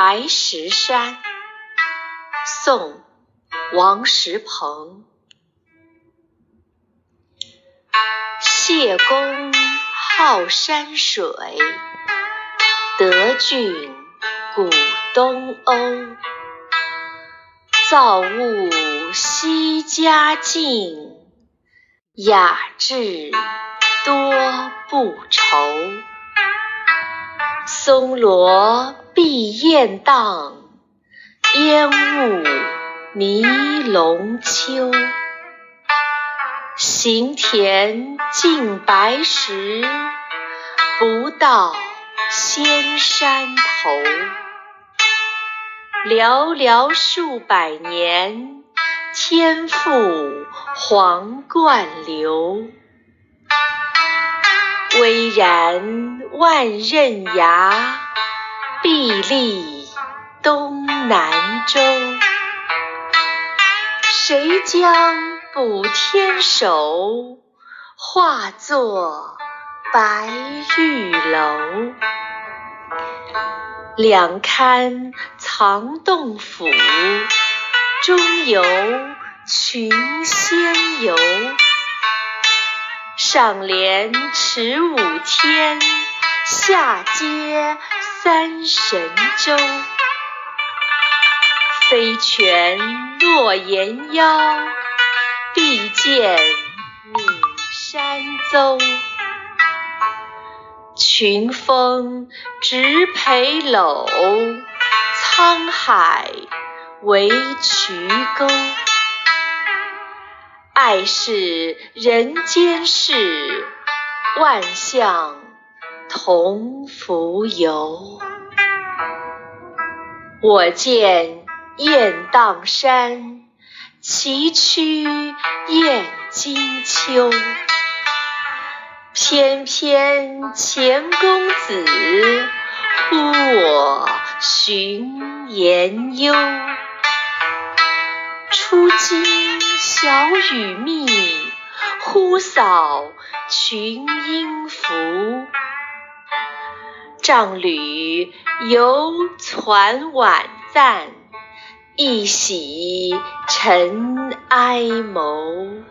白石山，宋·王石鹏。谢公好山水，德郡古东瓯。造物希佳境，雅致多不愁。松萝碧雁荡，烟雾迷龙丘。行田尽白石，不到仙山头。寥寥数百年，天覆黄冠流。巍然万仞崖，屹立东南洲。谁将补天手，化作白玉楼？两龛藏洞府，中有群仙游。上联持五天，下接三神州。飞泉落岩腰，必见岷山踪。群峰直培陡，沧海为渠沟。爱是人间事，万象同浮游。我见雁荡山，崎岖雁金秋。翩翩钱公子，呼我寻言幽。初惊小雨密，忽扫群英浮。丈侣犹攒晚赞，一洗尘埃眸。